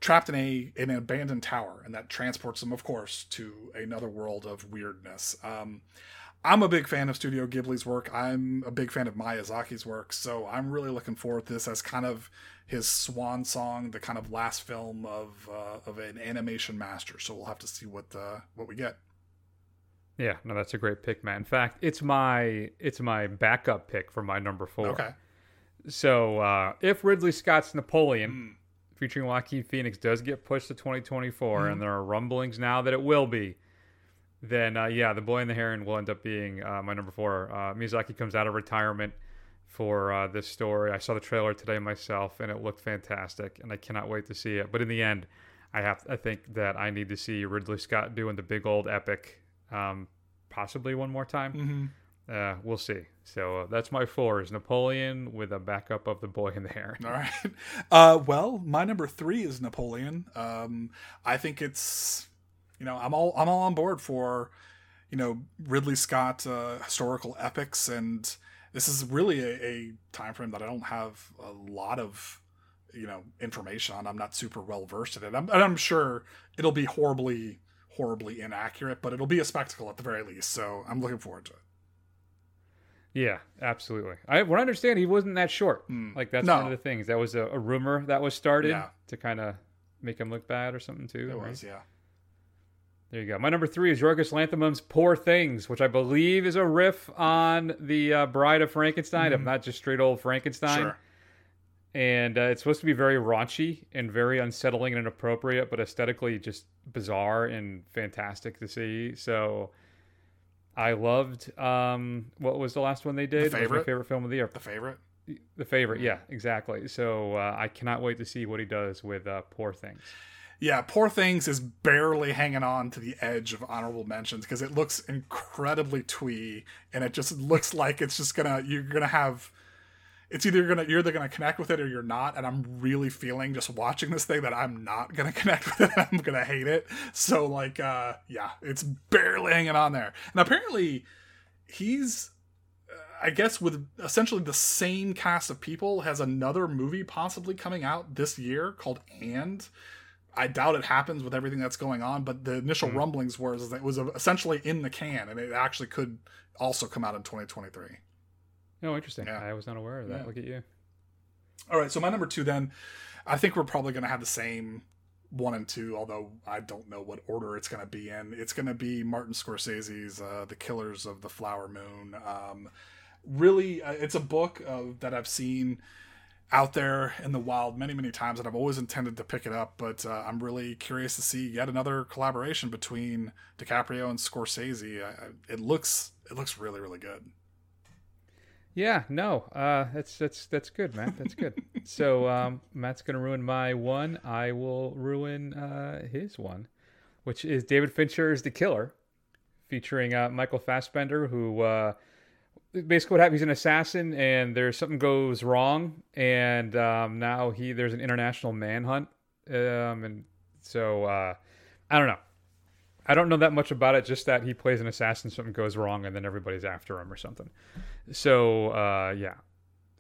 Speaker 2: trapped in a in an abandoned tower, and that transports him, of course, to another world of weirdness. Um, I'm a big fan of Studio Ghibli's work. I'm a big fan of Miyazaki's work, so I'm really looking forward to this as kind of his swan song, the kind of last film of uh, of an animation master. So we'll have to see what uh, what we get.
Speaker 1: Yeah, no, that's a great pick, man. In fact, it's my it's my backup pick for my number four.
Speaker 2: Okay.
Speaker 1: So uh, if Ridley Scott's Napoleon, mm. featuring Joaquin Phoenix, does get pushed to 2024, mm. and there are rumblings now that it will be, then uh, yeah, The Boy and the Heron will end up being uh, my number four. Uh, Miyazaki comes out of retirement for uh, this story. I saw the trailer today myself, and it looked fantastic, and I cannot wait to see it. But in the end, I have I think that I need to see Ridley Scott doing the big old epic, um, possibly one more time.
Speaker 2: Mm-hmm.
Speaker 1: Uh, we'll see. So uh, that's my four is Napoleon with a backup of the Boy in the Heron. [LAUGHS]
Speaker 2: All right. Uh, well, my number three is Napoleon. Um, I think it's you know, I'm all I'm all on board for, you know, Ridley Scott uh, historical epics, and this is really a, a time frame that I don't have a lot of, you know, information on. I'm not super well versed in it. I'm, and I'm sure it'll be horribly, horribly inaccurate, but it'll be a spectacle at the very least. So I'm looking forward to it.
Speaker 1: Yeah, absolutely. I what I understand, he wasn't that short. Mm. Like that's no. one of the things. That was a, a rumor that was started yeah. to kind of make him look bad or something too.
Speaker 2: It
Speaker 1: right?
Speaker 2: was, yeah.
Speaker 1: There you go. My number three is Yorgos Lanthimos' "Poor Things," which I believe is a riff on the uh, Bride of Frankenstein, mm-hmm. if not just straight old Frankenstein. Sure. And uh, it's supposed to be very raunchy and very unsettling and inappropriate, but aesthetically just bizarre and fantastic to see. So I loved. Um, what was the last one they did?
Speaker 2: The favorite,
Speaker 1: favorite film of the year.
Speaker 2: The favorite.
Speaker 1: The favorite, yeah, exactly. So uh, I cannot wait to see what he does with uh, "Poor Things."
Speaker 2: yeah, Poor Things is barely hanging on to the edge of honorable mentions because it looks incredibly twee and it just looks like it's just gonna you're gonna have it's either gonna you're either gonna connect with it or you're not and i'm really feeling just watching this thing that i'm not gonna [LAUGHS] connect with it i'm gonna hate it so like uh yeah it's barely hanging on there and apparently he's uh, i guess with essentially the same cast of people has another movie possibly coming out this year called and I doubt it happens with everything that's going on, but the initial mm. rumblings were that it was essentially in the can, and it actually could also come out in 2023.
Speaker 1: Oh, interesting. Yeah. I was not aware of that. Yeah. Look at you.
Speaker 2: All right, so my number two then, I think we're probably going to have the same one and two, although I don't know what order it's going to be in. It's going to be Martin Scorsese's uh, "The Killers of the Flower Moon." Um, really, uh, it's a book uh, that I've seen out there in the wild many many times and i've always intended to pick it up but uh, i'm really curious to see yet another collaboration between dicaprio and scorsese it looks it looks really really good
Speaker 1: Yeah, no, uh, that's that's that's good, Matt. That's good. [LAUGHS] so um, Matt's gonna ruin my one. I will ruin uh, his one, which is David Fincher's The Killer, featuring uh, Michael Fassbender, who uh, basically what happens? He's an assassin, and there's something goes wrong, and um, now he there's an international manhunt, um, and so uh, I don't know. I don't know that much about it, just that he plays an assassin, something goes wrong, and then everybody's after him or something. So, uh, yeah.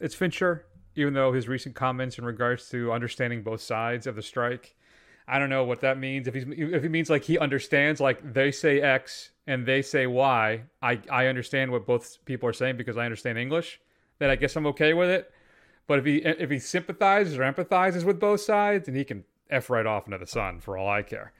Speaker 1: It's Fincher, even though his recent comments in regards to understanding both sides of the strike, I don't know what that means. If he's if he means like he understands, like they say X and they say Y, I I understand what both people are saying because I understand English. Then I guess I'm okay with it. But if he if he sympathizes or empathizes with both sides, then he can f right off into the sun for all I care.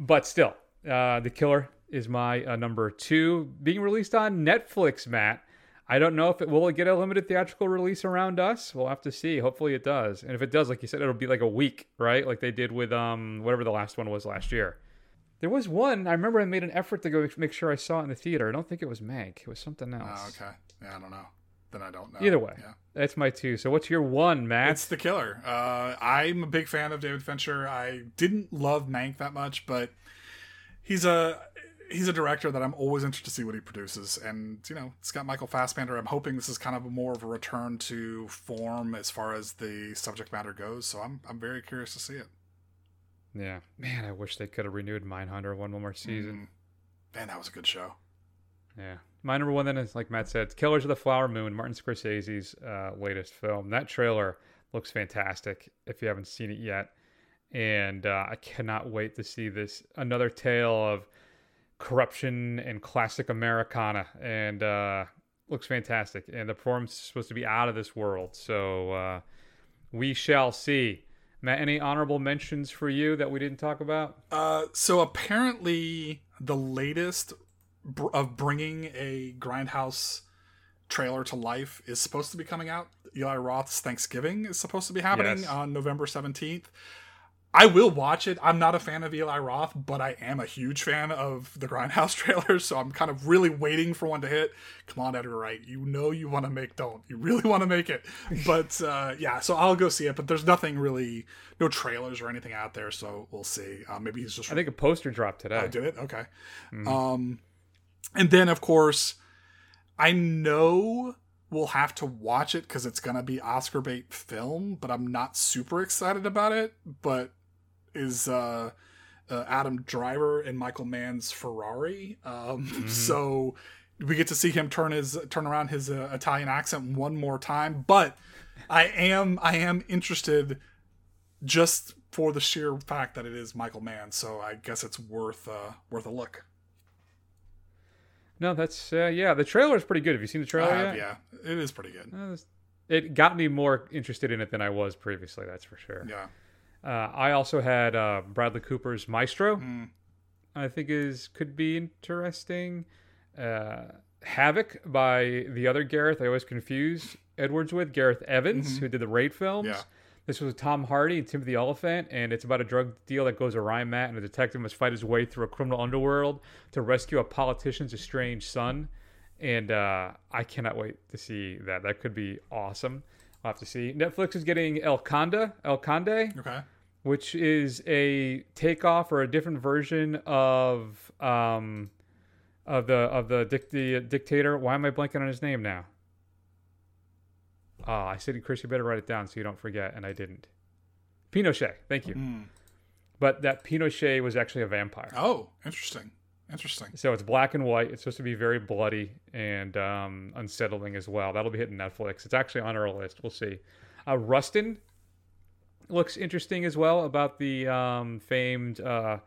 Speaker 1: But still, uh, the Killer is my uh, number two, being released on Netflix. Matt, I don't know if it will get a limited theatrical release around us. We'll have to see. Hopefully, it does. And if it does, like you said, it'll be like a week, right? Like they did with um whatever the last one was last year. There was one I remember. I made an effort to go make sure I saw it in the theater. I don't think it was Mank. It was something else.
Speaker 2: Oh, okay. Yeah, I don't know. Then I don't know.
Speaker 1: Either way,
Speaker 2: yeah.
Speaker 1: that's my two. So what's your one, Matt?
Speaker 2: It's The Killer. Uh, I'm a big fan of David Fincher. I didn't love Mank that much, but he's a he's a director that I'm always interested to see what he produces. And you know, it's got Michael Fassbender. I'm hoping this is kind of more of a return to form as far as the subject matter goes. So I'm I'm very curious to see it.
Speaker 1: Yeah, man, I wish they could have renewed Mindhunter one more season.
Speaker 2: Mm. Man, that was a good show.
Speaker 1: Yeah. My number one then is like Matt said, Killers of the Flower Moon, Martin Scorsese's uh, latest film. That trailer looks fantastic. If you haven't seen it yet, and uh, I cannot wait to see this another tale of corruption and classic Americana, and uh, looks fantastic. And the performance is supposed to be out of this world, so uh, we shall see. Matt, any honorable mentions for you that we didn't talk about?
Speaker 2: Uh, so apparently, the latest br- of bringing a Grindhouse trailer to life is supposed to be coming out. Eli Roth's Thanksgiving is supposed to be happening
Speaker 1: Yes.
Speaker 2: on November 17th. I will watch it. I'm not a fan of Eli Roth, but I am a huge fan of the Grindhouse [LAUGHS] trailers, so I'm kind of really waiting for one to hit. Come on, Edgar Wright. You know you want to make Don't. You really want to make it. [LAUGHS] But uh, yeah, so I'll go see it, but there's nothing really, no trailers or anything out there, so we'll see. Uh, maybe he's just
Speaker 1: I think a poster dropped today.
Speaker 2: Oh, did it? Okay.
Speaker 1: Mhm.
Speaker 2: Um, and then of course, I know we'll have to watch it because it's gonna be Oscar bait film, but I'm not super excited about it. But is uh, uh Adam Driver and Michael Mann's Ferrari? Um, [LAUGHS] so we get to see him turn his turn around his uh, Italian accent one more time. But I am I am interested just for the sheer fact that it is Michael Mann. So I guess it's worth uh, worth a look.
Speaker 1: No, that's uh, yeah. The trailer is pretty good. Have you seen the trailer
Speaker 2: I have, yeah, it is pretty good.
Speaker 1: Uh, it got me more interested in it than I was previously. That's for sure.
Speaker 2: Yeah.
Speaker 1: Uh, I also had uh, Bradley Cooper's Maestro.
Speaker 2: Mm.
Speaker 1: I think is could be interesting. Uh, Havoc by the other Gareth. I always confuse Edwards with Gareth Evans,
Speaker 2: Mhm.
Speaker 1: who did the Raid films.
Speaker 2: Yeah.
Speaker 1: This was Tom Hardy and Timothy Olyphant, and it's about a drug deal that goes awry, Matt, and a detective must fight his way through a criminal underworld to rescue a politician's estranged son. And uh, I cannot wait to see that. That could be awesome. I'll have to see. Netflix is getting El Conde, El Conde,
Speaker 2: Okay.
Speaker 1: which is a takeoff or a different version of um, of the of the, dic- the dictator. Why am I blanking on his name now? Ah, I said, Chris, you better write it down so you don't forget, and I didn't. Pinochet, thank you.
Speaker 2: Mm.
Speaker 1: But that Pinochet was actually a vampire.
Speaker 2: Oh, interesting. Interesting.
Speaker 1: So it's black and white. It's supposed to be very bloody and um, unsettling as well. That'll be hitting Netflix. It's actually on our list. We'll see. Uh, Rustin looks interesting as well about the um, famed uh,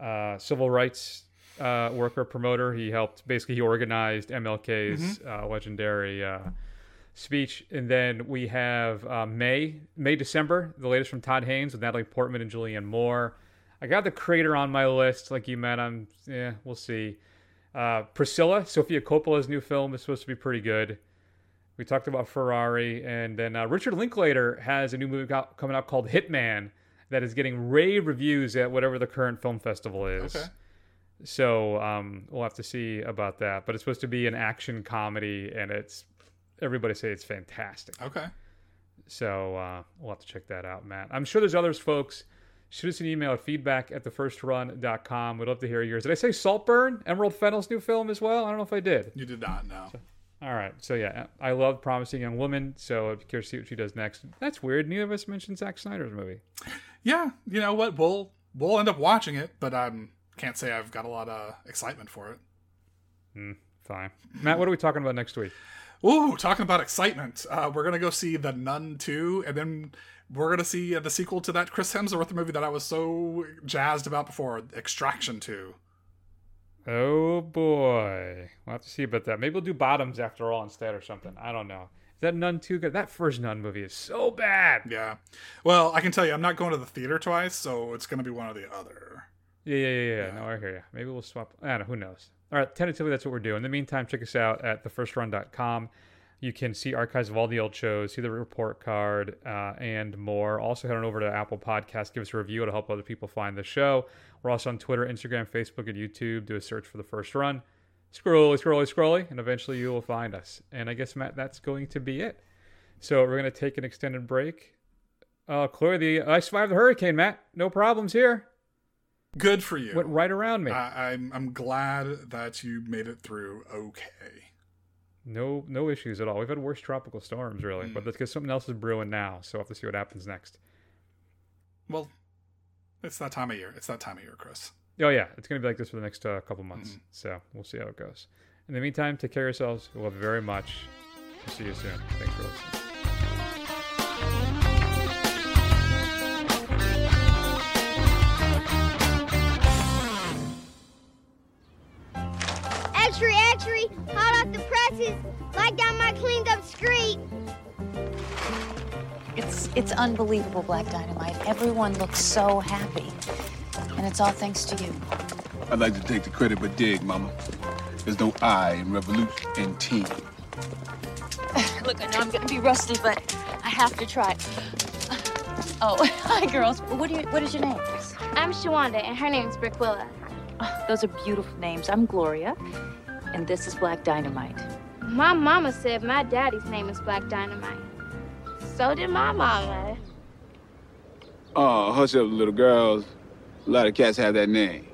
Speaker 1: uh, civil rights uh, worker promoter. He helped basically he organized MLK's uh, legendary uh, speech, and then we have uh, May May December, the latest from Todd Haynes with Natalie Portman and Julianne Moore. I got the Creator on my list, like you meant. I'm yeah, we'll see. Uh, Priscilla, Sofia Coppola's new film is supposed to be pretty good. We talked about Ferrari, and then uh, Richard Linklater has a new movie co- coming out called Hitman that is getting rave reviews at whatever the current film festival is.
Speaker 2: Okay.
Speaker 1: So um, we'll have to see about that. But it's supposed to be an action comedy, and it's everybody say it's fantastic.
Speaker 2: Okay.
Speaker 1: So uh, we'll have to check that out, Matt. I'm sure there's others, folks. Shoot us an email at feedback at thefirstrun.com. We'd love to hear yours. Did I say Saltburn? Emerald Fennell's new film as well? I don't know if I did.
Speaker 2: You did not, no.
Speaker 1: So, all right. So, yeah, I love Promising Young Woman. So, I'm curious to see what she does next. That's weird. Neither of us mentioned Zack Snyder's movie.
Speaker 2: Yeah. You know what? We'll we'll end up watching it, but I um, can't say I've got a lot of excitement for it.
Speaker 1: Mm, fine. Matt, what are we talking about next week?
Speaker 2: Ooh, talking about excitement. Uh, we're going to go see The Nun 2, and then we're going to see uh, the sequel to that Chris Hemsworth movie that I was so jazzed about before, Extraction 2.
Speaker 1: Oh boy. We'll have to see about that. Maybe we'll do Bottoms after all instead or something. I don't know. Is that Nun 2 good? That first Nun movie is so bad.
Speaker 2: Yeah. Well, I can tell you, I'm not going to the theater twice, so it's going to be one or the other.
Speaker 1: Yeah, yeah, yeah, yeah. No, I hear you. Maybe we'll swap. I don't know. Who knows? All right. Tentatively, that's what we're doing. In the meantime, check us out at thefirstrun.com. You can see archives of all the old shows, see the report card, uh, and more. Also, head on over to Apple Podcast, give us a review. It'll help other people find the show. We're also on Twitter, Instagram, Facebook, and YouTube. Do a search for the first run. Scrolly, scrolly, scrolly, and eventually you will find us. And I guess, Matt, that's going to be it. So we're going to take an extended break. Uh, clearly, I survived the hurricane, Matt. No problems here.
Speaker 2: Good for you.
Speaker 1: Went right around me.
Speaker 2: I, I'm I'm glad that you made it through okay.
Speaker 1: No, no issues at all. We've had worse tropical storms, really,
Speaker 2: Mm.
Speaker 1: but that's because something else is brewing now. So we'll have to see what happens next.
Speaker 2: Well, it's that time of year. It's that time of year, Chris.
Speaker 1: Oh yeah, it's going to be like this for the next uh, couple months.
Speaker 2: Mm-hmm.
Speaker 1: So we'll see how it goes. In the meantime, take care of yourselves. We love you very much. We'll see you soon. Thanks for listening.
Speaker 16: Entry, entry, hot off the presses, like down my cleaned up street.
Speaker 17: It's it's unbelievable, Black Dynamite. Everyone looks so happy. And it's all thanks to you.
Speaker 8: I'd like to take the credit, but dig, Mama. There's no I in revolution and team. [SIGHS]
Speaker 17: Look, I know I'm gonna be rusty, but I have to try. [SIGHS] Oh, [LAUGHS] hi girls. What do you what is your name?
Speaker 16: I'm Shawanda, and her name's Brickwilla.
Speaker 17: Oh, [SIGHS] those are beautiful names. I'm Gloria. And this is Black Dynamite.
Speaker 16: My mama said my daddy's name is Black Dynamite. So did my mama.
Speaker 8: Oh, hush up, little girls. A lot of cats have that name.